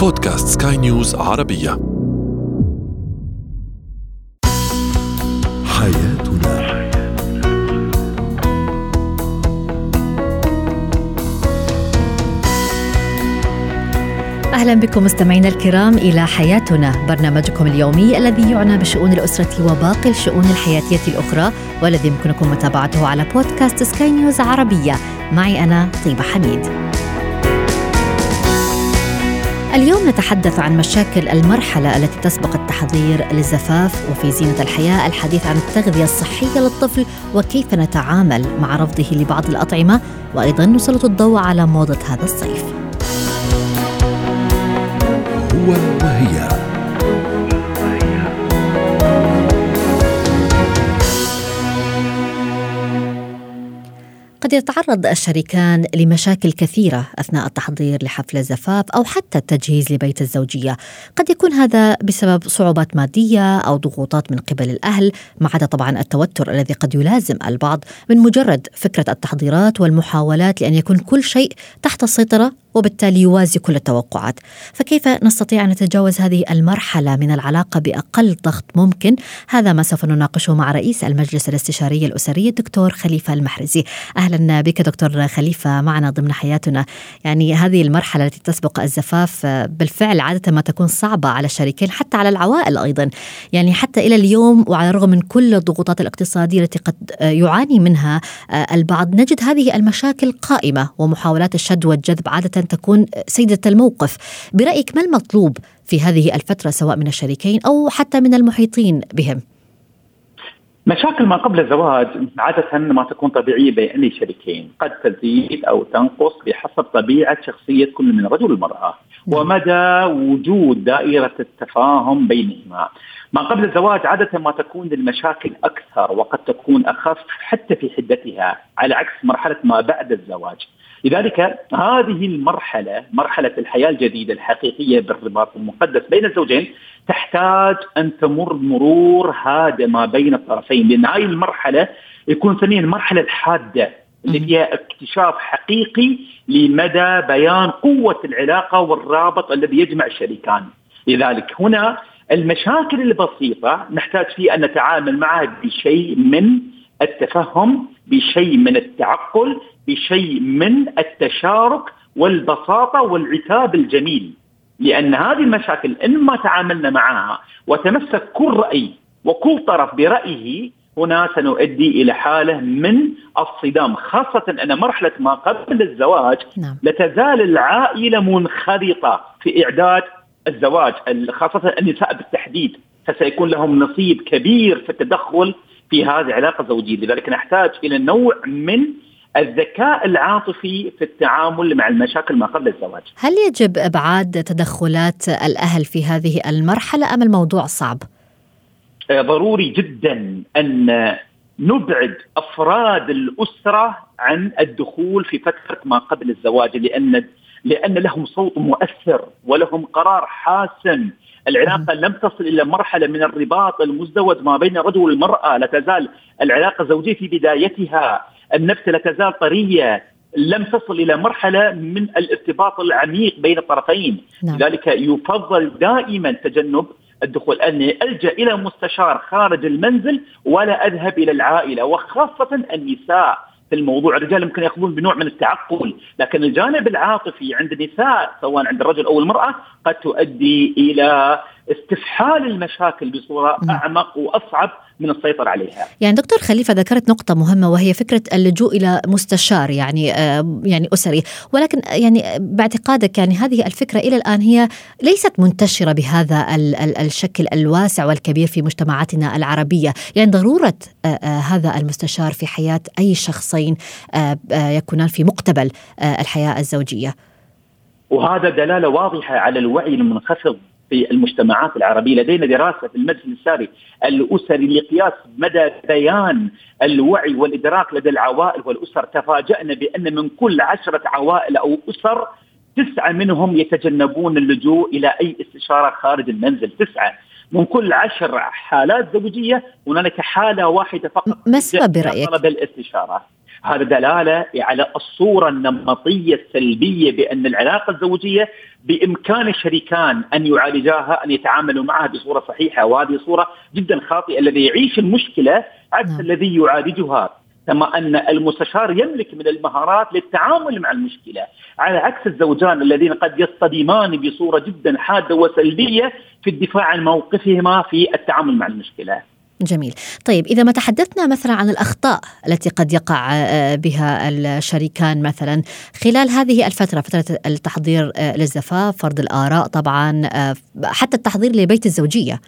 بودكاست سكاي نيوز عربية. حياتنا. أهلا بكم مستمعينا الكرام إلى حياتنا. برنامجكم اليومي الذي يعنى بشؤون الأسرة وباقي الشؤون الحياتية الأخرى والذي يمكنكم متابعته على بودكاست سكاي نيوز عربية. معي أنا طيبة حميد. اليوم نتحدث عن مشاكل المرحلة التي تسبق التحضير للزفاف وفي زينة الحياة الحديث عن التغذية الصحية للطفل وكيف نتعامل مع رفضه لبعض الأطعمة وأيضا نسلط الضوء على موضة هذا الصيف. هو وهي قد يتعرض الشريكان لمشاكل كثيرة أثناء التحضير لحفل الزفاف أو حتى التجهيز لبيت الزوجية. قد يكون هذا بسبب صعوبات مادية أو ضغوطات من قبل الأهل ما عدا طبعا التوتر الذي قد يلازم البعض من مجرد فكرة التحضيرات والمحاولات لأن يكون كل شيء تحت السيطرة. وبالتالي يوازي كل التوقعات. فكيف نستطيع أن نتجاوز هذه المرحلة من العلاقة بأقل ضغط ممكن؟ هذا ما سوف نناقشه مع رئيس المجلس الاستشاري الأسري الدكتور خليفة المحرزي. أهلا بك دكتور خليفة معنا ضمن حياتنا. يعني هذه المرحلة التي تسبق الزفاف بالفعل عادة ما تكون صعبة على الشريكين حتى على العوائل أيضا. يعني حتى إلى اليوم وعلى الرغم من كل الضغوطات الاقتصادية التي قد يعاني منها البعض نجد هذه المشاكل قائمة ومحاولات الشد والجذب عادة تكون سيدة الموقف. برأيك ما المطلوب في هذه الفترة سواء من الشريكين أو حتى من المحيطين بهم؟ مشاكل ما قبل الزواج عادة ما تكون طبيعية بين الشريكين قد تزيد أو تنقص بحسب طبيعة شخصية كل من الرجل والمرأة ومدى وجود دائرة التفاهم بينهما. ما قبل الزواج عادة ما تكون المشاكل أكثر وقد تكون أخف حتى في حدتها على عكس مرحلة ما بعد الزواج. لذلك هذه المرحلة مرحلة الحياة الجديدة الحقيقية بالرباط المقدس بين الزوجين تحتاج أن تمر مرور هادئ ما بين الطرفين لأن هذه المرحلة يكون نسميها المرحلة الحادة اللي فيها اكتشاف حقيقي لمدى بيان قوة العلاقة والرابط الذي يجمع الشريكان. لذلك هنا المشاكل البسيطة نحتاج فيها أن نتعامل معها بشيء من التفهم بشيء من التعقل بشيء من التشارك والبساطة والعتاب الجميل لأن هذه المشاكل إن ما تعاملنا معها وتمسك كل رأي وكل طرف برأيه هنا سنؤدي إلى حالة من الصدام خاصة أن مرحلة ما قبل الزواج نعم. لتزال العائلة منخرطة في إعداد الزواج خاصة النساء بالتحديد فسيكون لهم نصيب كبير في التدخل في هذه العلاقة الزوجية لذلك نحتاج إلى نوع من الذكاء العاطفي في التعامل مع المشاكل ما قبل الزواج هل يجب إبعاد تدخلات الأهل في هذه المرحلة أم الموضوع صعب؟ ضروري جدا أن نبعد أفراد الأسرة عن الدخول في فترة ما قبل الزواج لأن لأن لهم صوت مؤثر ولهم قرار حاسم العلاقة لم تصل إلى مرحلة من الرباط المزدوج ما بين الرجل والمرأة لا تزال العلاقة الزوجية في بدايتها النفس لا تزال طرية لم تصل إلى مرحلة من الارتباط العميق بين الطرفين. نعم. لذلك يفضل دائما تجنب الدخول أني ألجأ إلى مستشار خارج المنزل ولا أذهب إلى العائلة وخاصة النساء. في الموضوع. الرجال يمكن يأخذون بنوع من التعقل لكن الجانب العاطفي عند النساء سواء عند الرجل أو المرأة قد تؤدي إلى استفحال المشاكل بصورة أعمق وأصعب من السيطرة عليها. يعني دكتور خليفة ذكرت نقطة مهمة وهي فكرة اللجوء إلى مستشار يعني آه يعني أسري، ولكن يعني باعتقادك يعني هذه الفكرة إلى الآن هي ليست منتشرة بهذا ال ال الشكل الواسع والكبير في مجتمعاتنا العربية، يعني ضرورة آه آه هذا المستشار في حياة أي شخصين آه آه يكونان في مقتبل آه الحياة الزوجية. وهذا دلالة واضحة على الوعي المنخفض في المجتمعات العربية، لدينا دراسة في المجلس الساري الأسري لقياس مدى بيان الوعي والإدراك لدى العوائل والأسر، تفاجأنا بأن من كل عشرة عوائل أو أسر تسعة منهم يتجنبون اللجوء إلى أي استشارة خارج المنزل، تسعة من كل عشر حالات زوجية هنالك حالة واحدة فقط. ما السبب برأيك؟ طلب الاستشارة. هذا دلالة على الصورة النمطية السلبية بأن العلاقة الزوجية بإمكان الشريكان أن يعالجاها أن يتعاملوا معها بصورة صحيحة وهذه صورة جدا خاطئة الذي يعيش المشكلة عكس نعم. الذي يعالجها. كما أن المستشار يملك من المهارات للتعامل مع المشكلة. على عكس الزوجان الذين قد يصطدمان بصورة جدا حادة وسلبية في الدفاع عن موقفهما في التعامل مع المشكلة. جميل. طيب إذا ما تحدثنا مثلا عن الأخطاء التي قد يقع آه، بها الشريكان مثلا خلال هذه الفترة فترة التحضير آه، للزفاف فرض الآراء طبعا آه، حتى التحضير لبيت الزوجية.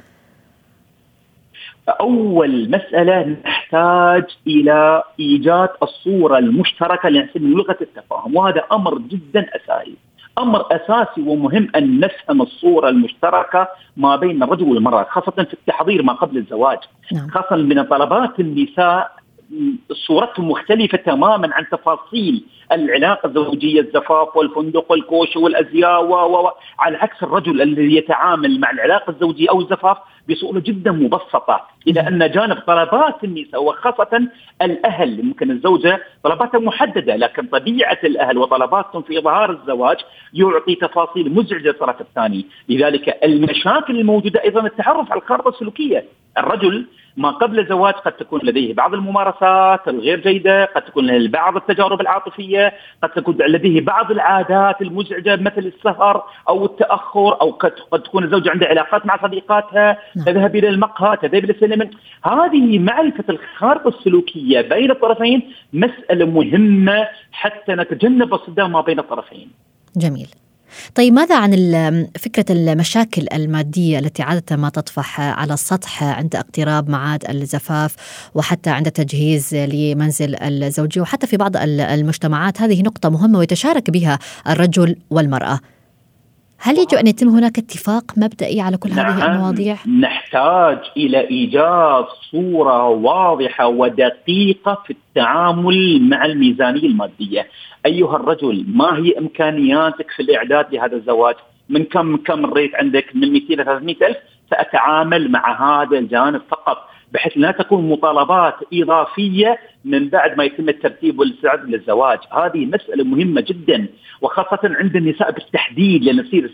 أول مسألة نحتاج إلى إيجاد الصورة المشتركة لغة التفاهم وهذا أمر جدا أساسي. أمر أساسي ومهم أن نفهم الصورة المشتركة ما بين الرجل والمرأة خاصة في التحضير ما قبل الزواج نعم. خاصة من طلبات النساء صورتهم مختلفة تماما عن تفاصيل العلاقة الزوجية الزفاف والفندق والكوش والأزياء و على عكس الرجل الذي يتعامل مع العلاقة الزوجية أو الزفاف بصورة جدا مبسطة. إلى أن جانب طلبات النساء وخاصة الأهل ممكن الزوجة طلباتها محددة لكن طبيعة الأهل وطلباتهم في إظهار الزواج يعطي تفاصيل مزعجة للطرف الثاني، لذلك المشاكل الموجودة أيضا التعرف على الخارطة السلوكية، الرجل ما قبل الزواج قد تكون لديه بعض الممارسات الغير جيدة، قد تكون لديه بعض التجارب العاطفية، قد تكون لديه بعض العادات المزعجة مثل السهر أو التأخر أو قد تكون الزوجة عندها علاقات مع صديقاتها،. تذهب إلى المقهى، تذهب إلى السينما، هذه معرفة الخارطة السلوكية بين الطرفين مسألة مهمة حتى نتجنب الصدام ما بين الطرفين. جميل. طيب ماذا عن فكرة المشاكل المادية التي عادة ما تطفح على السطح عند اقتراب معاد الزفاف وحتى عند تجهيز لمنزل الزوجية وحتى في بعض المجتمعات هذه نقطة مهمة ويتشارك بها الرجل والمرأة هل يجب أن يتم هناك اتفاق مبدئي على كل نعم هذه المواضيع؟ نحتاج إلى إيجاد صورة واضحة ودقيقة في التعامل مع الميزانية المادية. أيها الرجل ما هي إمكانياتك في الإعداد لهذا الزواج؟ من كم كم الريت عندك من 200 إلى 300 ألف ساتعامل مع هذا الجانب فقط بحيث لا تكون مطالبات إضافية من بعد ما يتم الترتيب والاستعداد للزواج، هذه مسألة مهمة جدا وخاصة عند النساء بالتحديد لأن يصير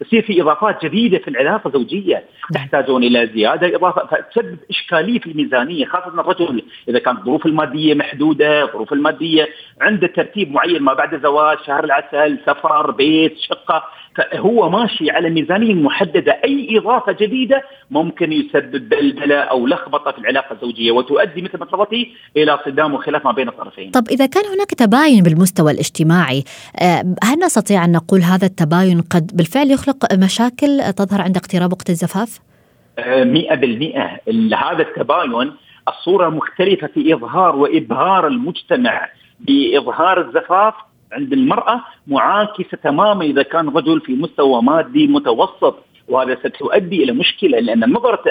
يصير في إضافات جديدة في العلاقة الزوجية، تحتاجون إلى زيادة اضافه فتسبب إشكالية في الميزانية خاصة الرجل. إذا كانت الظروف المادية محدودة، الظروف المادية عنده ترتيب معين ما بعد الزواج، شهر العسل، سفر، بيت، شقة، فهو ماشي على ميزانية محددة، أي إضافة جديدة ممكن يسبب بلبلة أو لخبطة في العلاقة الزوجية وتؤدي مثل ما تفضلتي صدام وخلاف ما بين الطرفين. طب إذا كان هناك تباين بالمستوى الاجتماعي، آه، هل نستطيع أن نقول هذا التباين قد بالفعل يخلق مشاكل تظهر عند اقتراب وقت الزفاف؟ 100% آه، هذا التباين الصورة مختلفة في إظهار وإبهار المجتمع بإظهار الزفاف عند المرأة معاكسة تماما إذا كان رجل في مستوى مادي متوسط وهذا ستؤدي إلى مشكلة لأن نظرة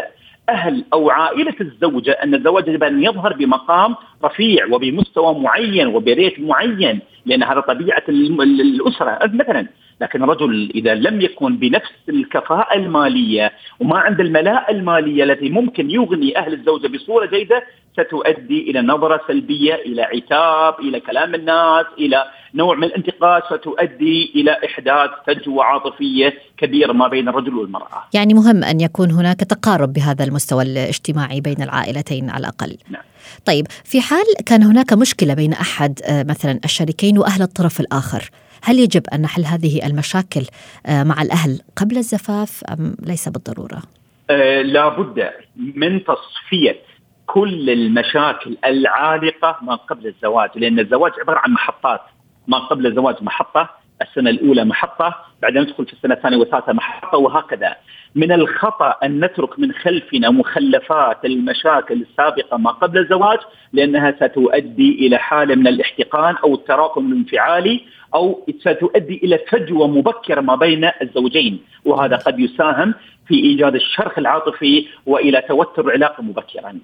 أهل أو عائلة الزوجة أن الزواج يجب أن يظهر بمقام رفيع وبمستوى معين وبريت معين لأن هذا طبيعة الأسرة. مثلا لكن الرجل إذا لم يكن بنفس الكفاءة المالية وما عند الملاءة المالية التي ممكن يغني أهل الزوجة بصورة جيدة ستؤدي إلى نظرة سلبية إلى عتاب إلى كلام الناس إلى نوع من الانتقاد ستؤدي إلى إحداث فجوة عاطفية كبيرة ما بين الرجل والمرأة. يعني مهم أن يكون هناك تقارب بهذا المستوى الاجتماعي بين العائلتين على الأقل. نعم. طيب في حال كان هناك مشكلة بين أحد آه، مثلا الشريكين وأهل الطرف الآخر، هل يجب أن نحل هذه المشاكل آه، مع الأهل قبل الزفاف أم ليس بالضرورة؟ آه لابد من تصفية كل المشاكل العالقة ما قبل الزواج لأن الزواج عبارة عن محطات ما قبل الزواج محطة السنة الأولى محطة بعدين ندخل في السنة الثانية والثالثه محطة وهكذا من الخطأ أن نترك من خلفنا مخلفات المشاكل السابقة ما قبل الزواج لأنها ستؤدي إلى حالة من الاحتقان أو التراكم الانفعالي أو ستؤدي إلى فجوة مبكرة ما بين الزوجين وهذا قد يساهم في إيجاد الشرخ العاطفي وإلى توتر العلاقه مبكرا.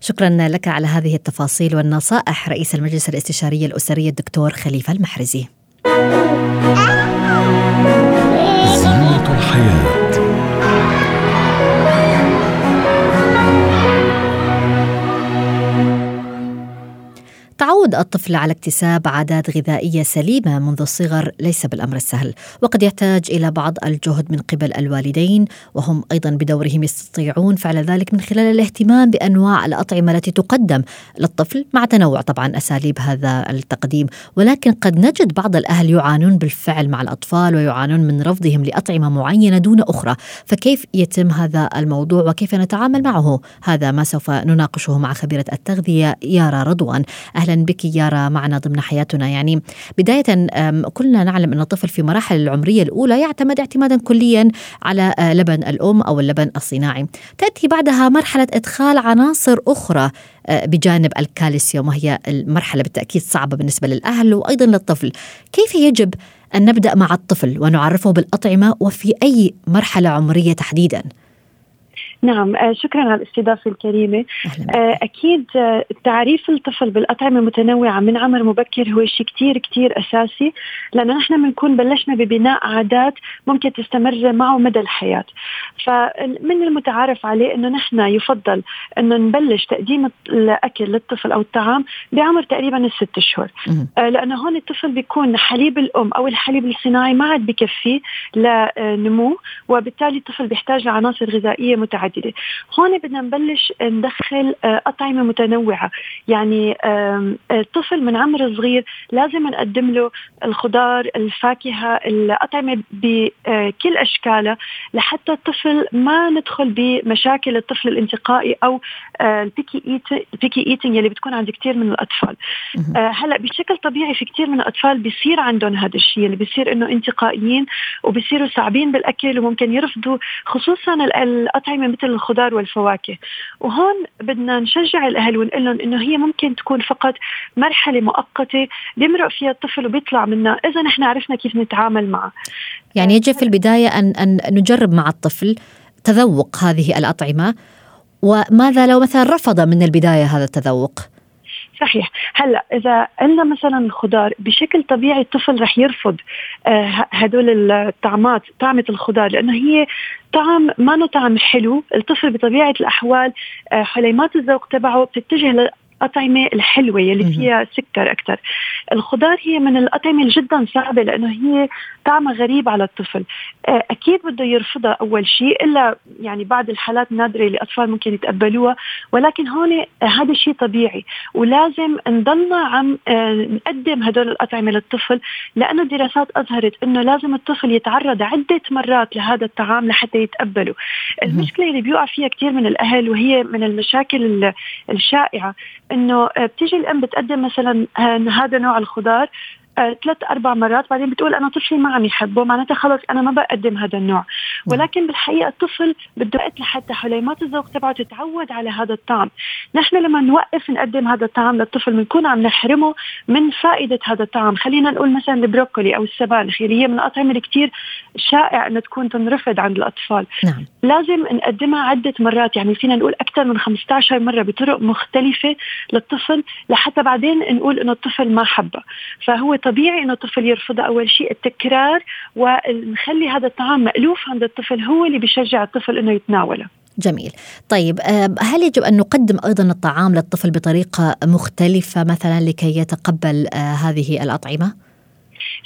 شكرا لك على هذه التفاصيل والنصائح رئيس المجلس الإستشاري الأسري الدكتور خليفة المحرزي. زينة تعود الطفل على اكتساب عادات غذائية سليمة منذ الصغر ليس بالأمر السهل. وقد يحتاج إلى بعض الجهد من قبل الوالدين وهم أيضا بدورهم يستطيعون فعل ذلك من خلال الاهتمام بأنواع الأطعمة التي تقدم للطفل مع تنوع طبعا أساليب هذا التقديم. ولكن قد نجد بعض الأهل يعانون بالفعل مع الأطفال ويعانون من رفضهم لأطعمة معينة دون أخرى. فكيف يتم هذا الموضوع؟ وكيف نتعامل معه؟ هذا ما سوف نناقشه مع خبيرة التغذية يارا رضوان. أهلا بك يارا معنا ضمن حياتنا. يعني بداية كلنا نعلم أن الطفل في مراحل العمرية الأولى يعتمد اعتمادا كليا على لبن الأم أو اللبن الصناعي. تأتي بعدها مرحلة إدخال عناصر أخرى آه، بجانب الكالسيوم وهي المرحلة بالتأكيد صعبة بالنسبة للأهل وأيضا للطفل. كيف يجب أن نبدأ مع الطفل ونعرفه بالأطعمة وفي أي مرحلة عمرية تحديدا؟ نعم آه، شكرا على الاستضافة الكريمة. آه، أكيد آه، تعريف الطفل بالأطعمة المتنوعة من عمر مبكر هو شيء كتير كتير أساسي لأنه نحن بنكون بلشنا ببناء عادات ممكن تستمر معه مدى الحياة. فمن المتعارف عليه أنه نحن يفضل أنه نبلش تقديم الأكل للطفل أو الطعام بعمر تقريبا الست أشهر لأنه هون الطفل بيكون حليب الأم أو الحليب الصناعي ما عاد بكفيه لنمو وبالتالي الطفل بيحتاج لعناصر غذائية متعددة. متعدده هون بدنا نبلش ندخل آه، اطعمه متنوعة. يعني الطفل من عمر صغير لازم نقدم له الخضار الفاكهة الأطعمة بكل أشكالها لحتى الطفل ما ندخل بمشاكل الطفل الانتقائي أو آه، البيكي البيكي ايتنج اللي بتكون عند كثير من الأطفال. آه، هلأ بشكل طبيعي في كثير من الأطفال بيصير عندهم هذا الشيء اللي بيصير إنه انتقائيين وبيصيروا صعبين بالأكل وممكن يرفضوا خصوصا الأطعمة مثل الخضار والفواكه. وهون بدنا نشجع الأهل ونقول لهم إنه هي ممكن تكون فقط مرحلة مؤقتة بيمرق فيها الطفل وبيطلع منها. إذا نحن عرفنا كيف نتعامل معه يعني يجب في البداية ان أن نجرب مع الطفل تذوق هذه الأطعمة. وماذا لو مثلا رفض من البداية هذا التذوق؟ صحيح. هلا إذا عندنا مثلا الخضار بشكل طبيعي الطفل رح يرفض آه هدول الطعمات طعمة الخضار لأنه هي طعم ما طعم حلو. الطفل بطبيعة الأحوال آه حليمات الذوق تبعه بتتجه الأطعمة الحلوة يلي فيها سكر أكثر الخضار هي من الأطعمة جدا صعبة لأنه هي طعمها غريب على الطفل. آه، أكيد بده يرفضها أول شيء إلا يعني بعض الحالات النادرة اللي الأطفال ممكن يتقبلوها. ولكن هون آه، هذا شيء طبيعي. ولازم نضلنا عم آه، نقدم هدول الأطعمة للطفل لأنه الدراسات أظهرت أنه لازم الطفل يتعرض عدة مرات لهذا الطعام لحتى يتقبله. المشكلة اللي بيوقع فيها كثير من الأهل وهي من المشاكل الشائعة. إنه آه، بتيجي الأم بتقدم مثلا هذا نوع الخضار آه، ثلاث أربع مرات. بعدين بتقول أنا طفلي ما عم يحبه. معناتها خلص أنا ما بقدم هذا النوع. ولكن بالحقيقة الطفل بده وقت لحتى حليمات الذوق تبعه تتعود على هذا الطعم. نحن لما نوقف نقدم هذا الطعام للطفل بنكون عم نحرمه من فائدة هذا الطعام خلينا نقول مثلا البروكولي أو السبانخ اللي هي من الأطعمة اللي كثير شائع انها تكون تنرفض عند الأطفال. نعم. لازم نقدمها عدة مرات. يعني فينا نقول أكثر من 15 مرة بطرق مختلفة للطفل لحتى بعدين نقول إنه الطفل ما حبها. فهو طبيعي إنه الطفل يرفضها أول شيء التكرار ونخلي هذا الطعام مألوف عند الطفل هو اللي بيشجع الطفل إنه يتناوله جميل طيب آه، هل يجب أن نقدم أيضا الطعام للطفل بطريقة مختلفة مثلا لكي يتقبل آه، هذه الأطعمة؟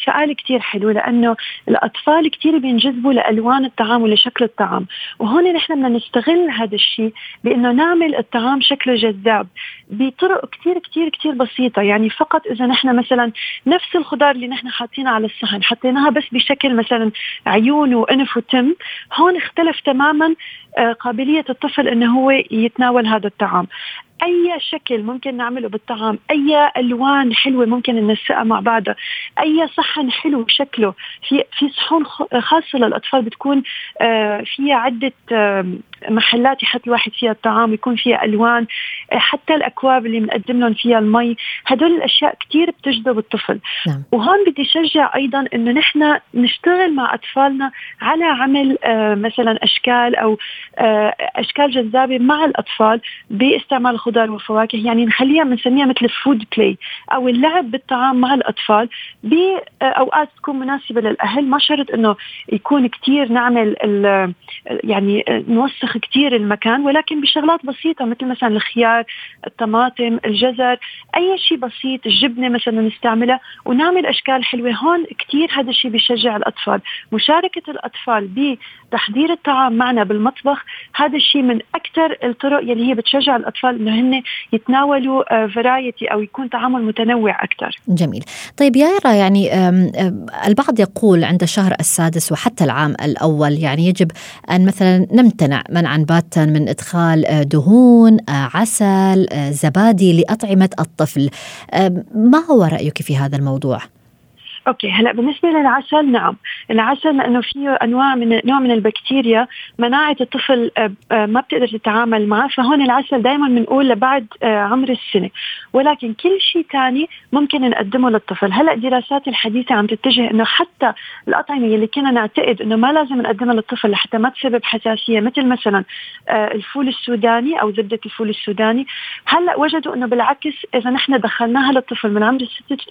سؤال كتير حلو لأنه الأطفال كتير بينجذبوا لألوان الطعام ولشكل الطعام. وهون نحن بدنا نستغل هذا الشيء بأنه نعمل الطعام شكله جذاب بطرق كتير كتير كتير بسيطة. يعني فقط إذا نحن مثلا نفس الخضار اللي نحن حاطينها على الصحن حطيناها بس بشكل مثلا عيون وأنف وتم هون اختلف تماما آه، قابلية الطفل أنه هو يتناول هذا الطعام. أي شكل ممكن نعمله بالطعام أي ألوان حلوة ممكن ننسقها مع بعضها أي صحن حلو شكله. في في صحون خاصة للأطفال بتكون آه، فيها عدة محلات يحط الواحد فيها الطعام يكون فيها ألوان آه، حتى الأكواب اللي بنقدم لهم فيها المي. هدول الأشياء كثير بتجذب الطفل. نعم. وهون بدي شجع أيضا إنه نحن نشتغل مع أطفالنا على عمل آه، مثلا أشكال أو أشكال جذابة مع الأطفال باستعمال الخضار والفواكه. يعني نخليها بنسميها مثل food play أو اللعب بالطعام مع الأطفال باوقات تكون مناسبة للأهل. ما شرط إنه يكون كثير نعمل يعني نوسخ يوسخ كثير المكان ولكن بشغلات بسيطة مثل مثلا الخيار الطماطم الجزر أي شيء بسيط الجبنة مثلا نستعملها ونعمل أشكال حلوة. هون كثير هذا الشيء بيشجع الأطفال. مشاركة الأطفال بتحضير الطعام معنا بالمطبخ هذا الشيء من أكثر الطرق يلي هي بتشجع الأطفال إنه هن يتناولوا فرايتي أو يكون تعامل متنوع أكثر جميل. طيب يارا يعني البعض يقول عند الشهر السادس وحتى العام الأول يعني يجب أن مثلا نمتنع منعا باتا من إدخال آه، دهون آه، عسل آه، زبادي لأطعمة الطفل. ما هو رأيك في هذا الموضوع؟ أوكي هلا بالنسبة للعسل نعم. العسل لأنه فيه أنواع من نوع من البكتيريا مناعة الطفل آه، آه، ما بتقدر تتعامل معه. فهون العسل دائما بنقول لبعد آه، عمر السنة. ولكن كل شيء ثاني ممكن نقدمه للطفل. هلا الدراسات الحديثة عم تتجه إنه حتى الأطعمة اللي كنا نعتقد إنه ما لازم نقدمها للطفل لحتى ما تسبب حساسية مثل مثلا الفول السوداني أو زبدة الفول السوداني. هلا وجدوا إنه بالعكس إذا نحن دخلناها للطفل من عمر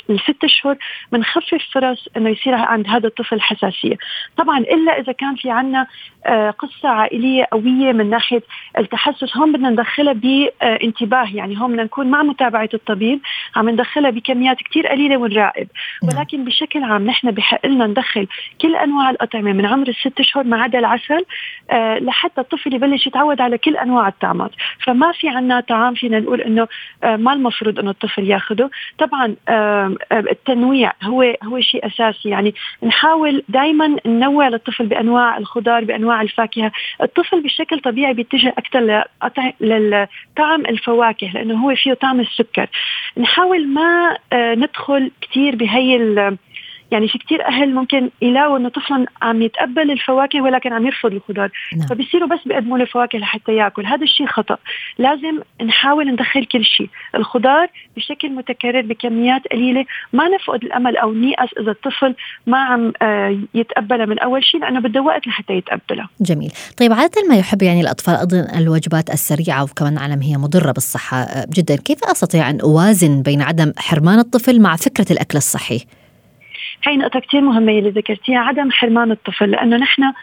الست اشهر بنخفف فرص إنه يصير عند هذا الطفل حساسية. طبعا إلا إذا كان في عنا آه، قصة عائلية قوية من ناحية التحسس هون بدنا ندخلها بانتباه. يعني هون بدنا نكون مع متابعة الطبيب عم ندخلها بكميات كثير قليلة ونراقب نعم. ولكن بشكل عام نحن بحق لنا ندخل كل أنواع الأطعمة من عمر الست اشهر ما عدا العسل آه، لحتى الطفل يبلش يتعود على كل أنواع الطعامات فما في عنا طعام فينا نقول إنه آه، ما المفروض إنه الطفل ياخذه طبعا التنويع هو هو شيء أساسي. يعني نحاول دائما ننوع للطفل بأنواع الخضار بأنواع الفاكهة. الطفل بشكل طبيعي بيتجه أكثر لطعم الفواكه لأنه هو فيه طعم السكر. نحاول ما آه، ندخل كثير بهي يعني في كتير أهل ممكن يلاقوا إنه طفلهم عم يتقبل الفواكه ولكن عم يرفض الخضار. نعم. فبيصيروا بس بيقدموا له فواكه لحتى ياكل. هذا الشيء خطأ. لازم نحاول ندخل كل شيء الخضار بشكل متكرر بكميات قليلة. ما نفقد الأمل أو نيأس إذا الطفل ما عم آه، يتقبلها من أول شيء لأنه بده وقت لحتى يتقبلها. جميل. طيب عادة ما يحب يعني الأطفال أيضا الوجبات السريعة وكمان نعلم هي مضرة بالصحة آه، جدا. كيف أستطيع أن أوازن بين عدم حرمان الطفل مع فكرة الأكل الصحي؟ هاي نقطة كثير مهمة اللي ذكرتيها عدم حرمان الطفل لأنه نحن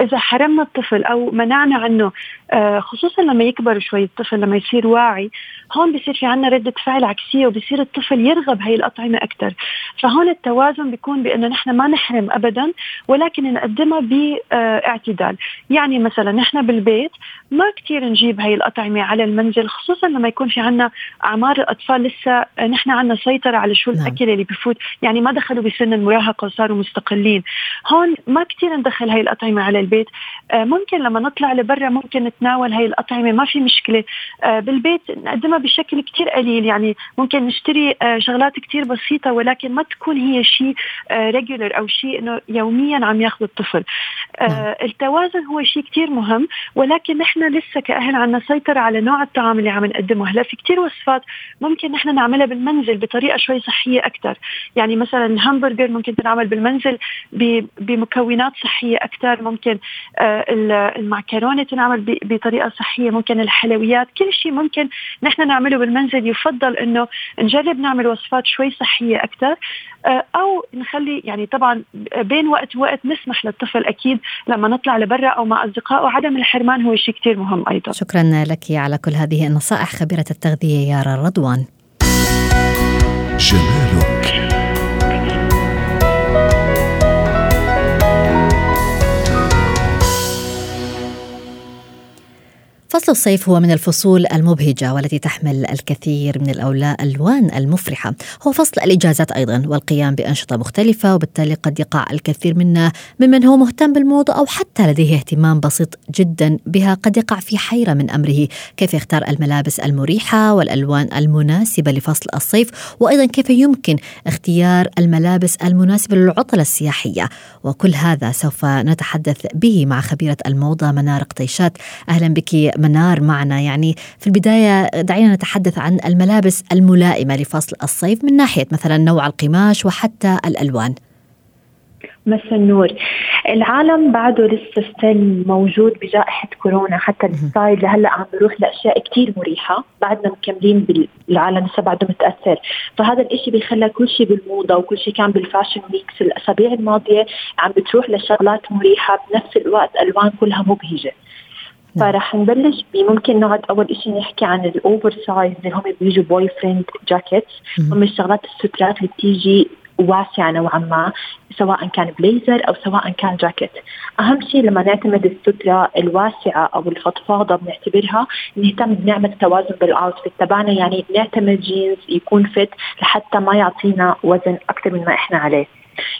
إذا حرمنا الطفل أو منعنا عنه آه، خصوصا لما يكبر شوي الطفل لما يصير واعي هون بصير في عنا ردة فعل عكسية وبصير الطفل يرغب هي الأطعمة أكثر فهون التوازن بيكون بأنه نحن ما نحرم أبدا ولكن نقدمها بإعتدال. يعني مثلا نحن بالبيت ما كثير نجيب هي الأطعمة على المنزل خصوصا لما يكون في عنا أعمار الأطفال لسه نحن عنا سيطرة على شو نعم. الأكل اللي بفوت يعني ما دخلوا بسن المراهقة وصاروا مستقلين هون ما كثير ندخل هي الأطعمة على البيت آه، ممكن لما نطلع لبرا ممكن نتناول هي الأطعمة ما في مشكلة آه، بالبيت نقدمها بشكل كتير قليل يعني ممكن نشتري آه، شغلات كتير بسيطة ولكن ما تكون هي شيء regular أو شيء إنه يوميا عم ياخذ الطفل نعم. التوازن هو شيء كتير مهم ولكن نحن لسه كأهل عنا سيطرة على نوع الطعام اللي عم نقدمه. هلا في كتير وصفات ممكن نحن نعملها بالمنزل بطريقة شوي صحية أكثر يعني مثلا الهامبرجر ممكن تنعمل بالمنزل بمكونات صحية أكثر ممكن المعكرونة تنعمل بطريقة صحية. ممكن الحلويات. كل شيء ممكن نحن نعمله بالمنزل. يفضل إنه نجرب نعمل وصفات شوي صحية أكثر آه، أو نخلي يعني طبعا بين وقت ووقت نسمح للطفل أكيد لما نطلع لبرا أو مع أصدقائه عدم الحرمان هو شيء كثير مهم أيضا. شكرا لك على كل هذه النصائح خبيرة التغذية يارا رضوان. جمالك فصل الصيف هو من الفصول المبهجة والتي تحمل الكثير من الألوان المفرحة. هو فصل الإجازات أيضا والقيام بأنشطة مختلفة وبالتالي قد يقع الكثير منا ممن هو مهتم بالموضة أو حتى لديه اهتمام بسيط جدا بها قد يقع في حيرة من أمره. كيف يختار الملابس المريحة والألوان المناسبة لفصل الصيف؟ وأيضا كيف يمكن اختيار الملابس المناسبة للعطلة السياحية؟ وكل هذا سوف نتحدث به مع خبيرة الموضة منار قطيشات. أهلا بك منار معنا. يعني في البداية دعينا نتحدث عن الملابس الملائمة لفصل الصيف من ناحية مثلا نوع القماش وحتى الألوان. مساء النور. العالم بعده لسه still موجود بجائحة كورونا حتى ال style لهلأ عم بروح لأشياء كتير مريحة. بعدنا مكملين بالعالم لسه بعده متأثر. فهذا الإشي بيخلى كل شيء بالموضة وكل شيء كان بال fashion weeks. الأسابيع الماضية عم بتروح لشغلات مريحة بنفس الوقت ألوان كلها مبهجة. فرح نبلش. بممكن نقعد أول شيء نحكي عن ال oversize اللي هم بيجوا boyfriend jackets هم الشغلات السترات اللي بتيجي واسعة نوعا ما سواء كان بليزر أو سواء كان جاكيت أهم شيء لما نعتمد السترة الواسعة أو الفضفاضة بنعتبرها نهتم بنعمل توازن بال outfit تبعنا. يعني نعتمد جينز يكون fit لحتى ما يعطينا وزن أكثر من ما إحنا عليه.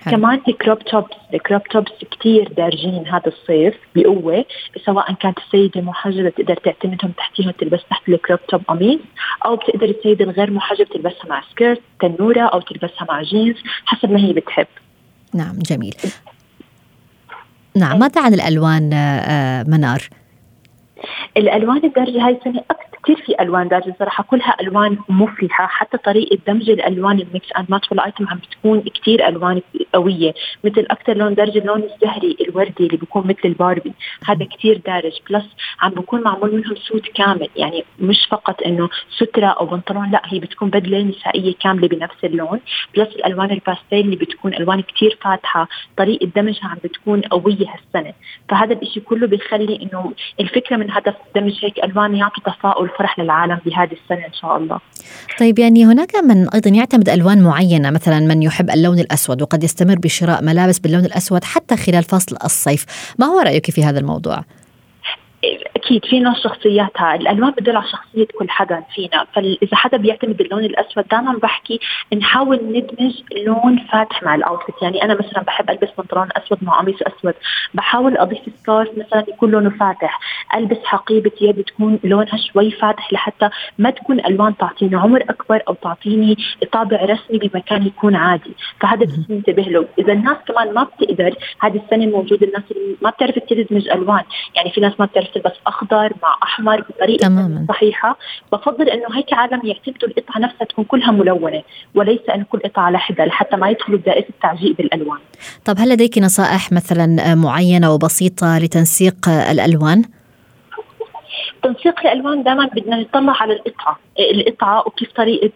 حلو. كمان ال crop tops ال crop tops كثير دارجين هذا الصيف بقوة سواء كانت السيدة محجبة تقدر تعتمدهم تحتيهم تلبس تحت ال crop top قميص أو بتقدر السيدة الغير محجبة تلبسها مع skirt تنورة أو تلبسها مع جينز حسب ما هي بتحب نعم جميل نعم ماذا عن الألوان آه، منار؟ الألوان الدارجة هاي السنة كثير في ألوان دارجه صراحة كلها ألوان مفرحه حتى طريقة دمج الألوان ال mix and match بال item عم بتكون كثير ألوان قوية. مثل أكثر لون دارج اللون الزهري الوردي اللي بيكون مثل الباربي. هذا كثير دارج plus عم بكون معمول منهم suit كامل. يعني مش فقط إنه سترة أو بنطلون لا هي بتكون بدلة نسائية كاملة بنفس اللون. plus الألوان الباستيل اللي بتكون ألوان كثير فاتحة. طريقة دمجها عم بتكون قوية هالسنة. فهذا الشيء كله بيخلي إنه الفكرة من هدف دمج هيك ألوان يعطي تفاؤل وفرح للعالم بهذه السنة إن شاء الله. طيب يعني هناك من أيضا يعتمد ألوان معينة مثلا من يحب اللون الأسود وقد يستمر بشراء ملابس باللون الأسود حتى خلال فصل الصيف، ما هو رأيك في هذا الموضوع؟ أكيد في ناس شخصياتها. الالوان بتدل على شخصية كل حدا فينا. فإذا حدا بيعتمد باللون الأسود دائما بحكي نحاول ندمج لون فاتح مع ال outfit يعني أنا مثلا بحب ألبس بنطلون أسود مع قميص أسود. بحاول أضيف سكارف مثلا يكون لونه فاتح. ألبس حقيبة يد تكون لونها شوي فاتح لحتى ما تكون ألوان تعطيني عمر أكبر أو تعطيني طابع رسمي بمكان يكون عادي. فهذا بس ننتبه له. إذا الناس كمان ما بتقدر هذه السنة موجود الناس اللي ما بتعرف تدمج ألوان. يعني في ناس ما بتعرف تلبس أخضر مع أحمر بطريقة تماما. صحيحة. بفضل إنه هيك عالم يعتمدوا القطعة نفسها تكون كلها ملونة وليس إنه كل قطعة على حده لحتى ما يدخلوا بدائره التعجيق بالألوان. طب هل لديك نصائح مثلا معينة وبسيطة لتنسيق الألوان؟ تنسيق الألوان دائما بدنا نطلع على القطعة. القطعة وكيف طريقة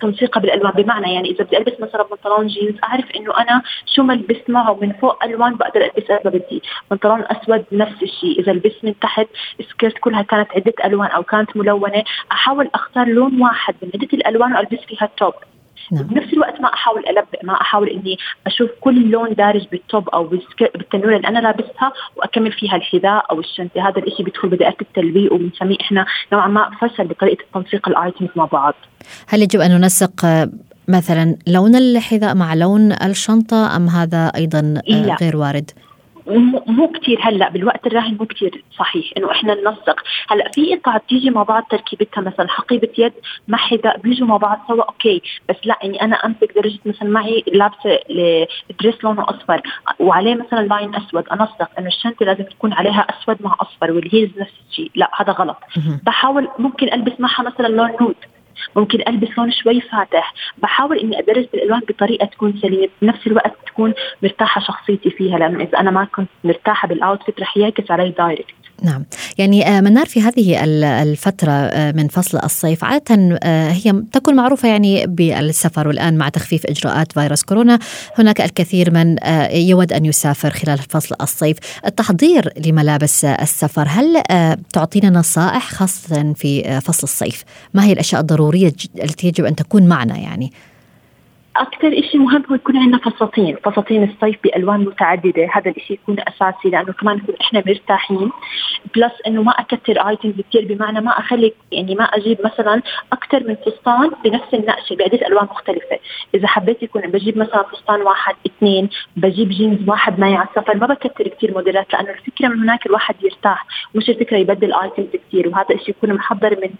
تنسيقها بالألوان. بمعنى يعني إذا بدي ألبس مثلا بنطلون جينز أعرف إنه أنا شو ما لبست معه من فوق ألوان بقدر ألبس قد ما بدي. بنطلون أسود نفس الشيء. إذا لبست من تحت skirt كلها كانت عدة ألوان أو كانت ملونة أحاول أختار لون واحد من عدة الألوان وألبس فيها ال top. نعم. بنفس الوقت ما أحاول ألبق ما أحاول إني أشوف كل لون دارج بال top أو بالتنورة اللي أنا لابسها وأكمل فيها الحذاء أو الشنطة هذا الشيء بيدخل بدائره التلبيق وبنسميه إحنا نوعا ما فشل بطريقة تنسيق ال items مع بعض هل يجب أن ننسق مثلا لون الحذاء مع لون الشنطة أم هذا أيضا. غير وارد؟ مو كثير هلأ بالوقت الراهن مو كثير صحيح. إنه إحنا ننسق. هلأ في قطع بتيجي مع بعض تركيبتها مثلا حقيبة يد مع حذاء بيجوا مع بعض سوا okay. بس لأ إني أنا امسك درجة مثلا معي لابسة dress لونه أصفر وعليه مثلا line أسود. أنسق إنه الشنطة لازم تكون عليها أسود مع أصفر وال heels نفس الشيء. لأ هذا غلط. بحاول ممكن ألبس معها مثلا لون nude ممكن البس لون شوي فاتح. بحاول إني أدرس بالألوان بطريقة تكون سليمة. بنفس الوقت تكون مرتاحة شخصيتي فيها لأنه إذا أنا ما كنت مرتاحة بال outfit رح يعكس علي direct نعم. يعني آه، منار في هذه الفترة آه، من فصل الصيف عادة آه، هي تكون معروفة يعني بالسفر والآن مع تخفيف إجراءات فيروس كورونا. هناك الكثير من يود أن يسافر خلال فصل الصيف. التحضير لملابس السفر هل تعطينا نصائح خاصة في فصل الصيف؟ ما هي الأشياء الضرورية التي يجب أن تكون معنا يعني؟ أكثر شيء مهم هو يكون عندنا فساتين فساتين الصيف بألوان متعددة. هذا الشيء يكون أساسي لأنه كمان نكون إحنا مرتاحين. plus إنه ما أكثر items كثير بمعنى ما أخلي يعني ما أجيب مثلا أكثر من فستان بنفس النقشة بعده ألوان مختلفة. إذا حبيت يكون بجيب مثلا فستان واحد اثنين بجيب جينز واحد معي على السفر ما بكثر كثير موديلات لأنه الفكرة من هناك الواحد يرتاح مش الفكرة يبدل items كثير وهذا الشيء يكون محضر من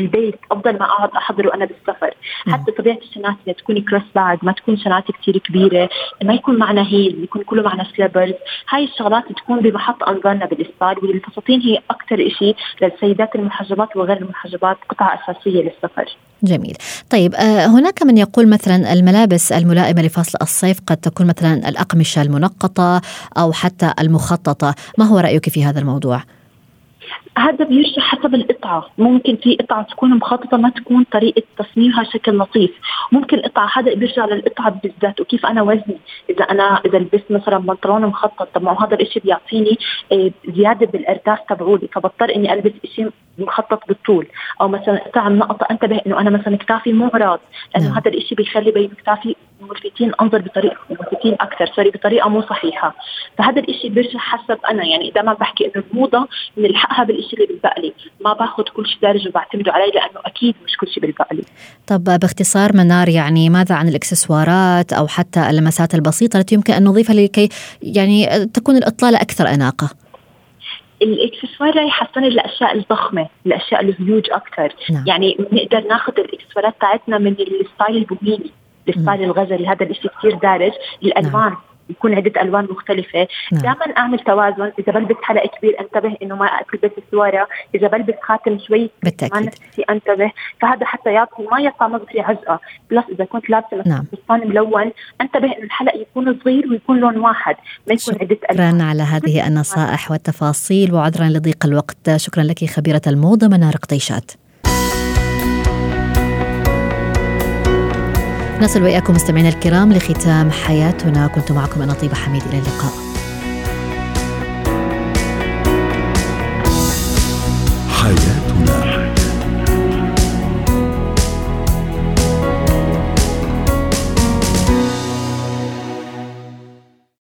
البيت أفضل ما أقعد أحضره أنا بالسفر. حتى طبيعة الشنات تكوني cross بعد ما تكون شنات كثير كبيرة ما يكون معنا heel يكون كله معنا slippers هاي الشغلات تكون بمحط أنظارنا بالاسفار والفساتين هي أكثر شيء للسيدات المحجبات وغير المحجبات قطعة أساسية للسفر. جميل. طيب آه، هناك من يقول مثلا الملابس الملائمة لفصل الصيف قد تكون مثلا الأقمشة المنقطة أو حتى المخططة. ما هو رأيك في هذا الموضوع؟ هذا بيرجع حسب القطعة. ممكن في قطعة تكون مخططة ما تكون طريقة تصميمها شكل لطيف. ممكن القطعة هذا بيرجع للقطعة بالذات وكيف أنا وزني. إذا أنا إذا لبست مثلا بنطلون مخطط طب ما هذا الشيء بيعطيني آه، زيادة بالإرداف تبعولي. فبضطر إني ألبس شيء مخطط بالطول. أو مثلا قطع النقطة انتبه إنه أنا مثلا كتافي مو عراض لأنه نعم. هذا الشيء بيخلي بين كتافي ملفتين أنظر بطريقه ملفتين أكثر سوري بطريقة مو صحيحة. فهذا الشيء بيرجع حسب أنا. يعني دائما بحكي إنه الموضه بنلحقها بالشيء اللي بيلبق لي. ما باخذ كل شيء دارج وبعتمده علي لأنه أكيد مش كل شيء بيلبق لي. طب باختصار منار يعني ماذا عن الإكسسوارات أو حتى اللمسات البسيطة التي يمكن أن نضيفها لكي يعني تكون الإطلالة أكثر أناقة؟ الاكسسوار راح يحسن الاشياء الضخمة الاشياء الهيوج أكثر نعم. يعني بنقدر ناخذ الاكسسوارات تاعتنا من ال style البوهيمي ال style الغزلي. هذا الشيء كثير دارج. الألوان. نعم. يكون عدة ألوان مختلفة. نعم. دائما أعمل توازن. إذا بلبس حلق كبير انتبه إنه ما البس سواره إذا بلبس خاتم شوي بالتأكيد. نفسي انتبه. فهذا حتى يعطي ما يطلع نظري عزقه بلس إذا كنت لابسة مثلا نعم. فستان ملون انتبه إنه الحلق يكون صغير ويكون لون واحد ما يكون عدة ألوان. شكرا على هذه النصائح والتفاصيل وعذرا لضيق الوقت. شكرا لك خبيرة الموضة منار قطيشات. نصل وإياكم مستمعينا الكرام لختام حياتنا كنت معكم أنا طيبة حميد إلى اللقاء حياتي.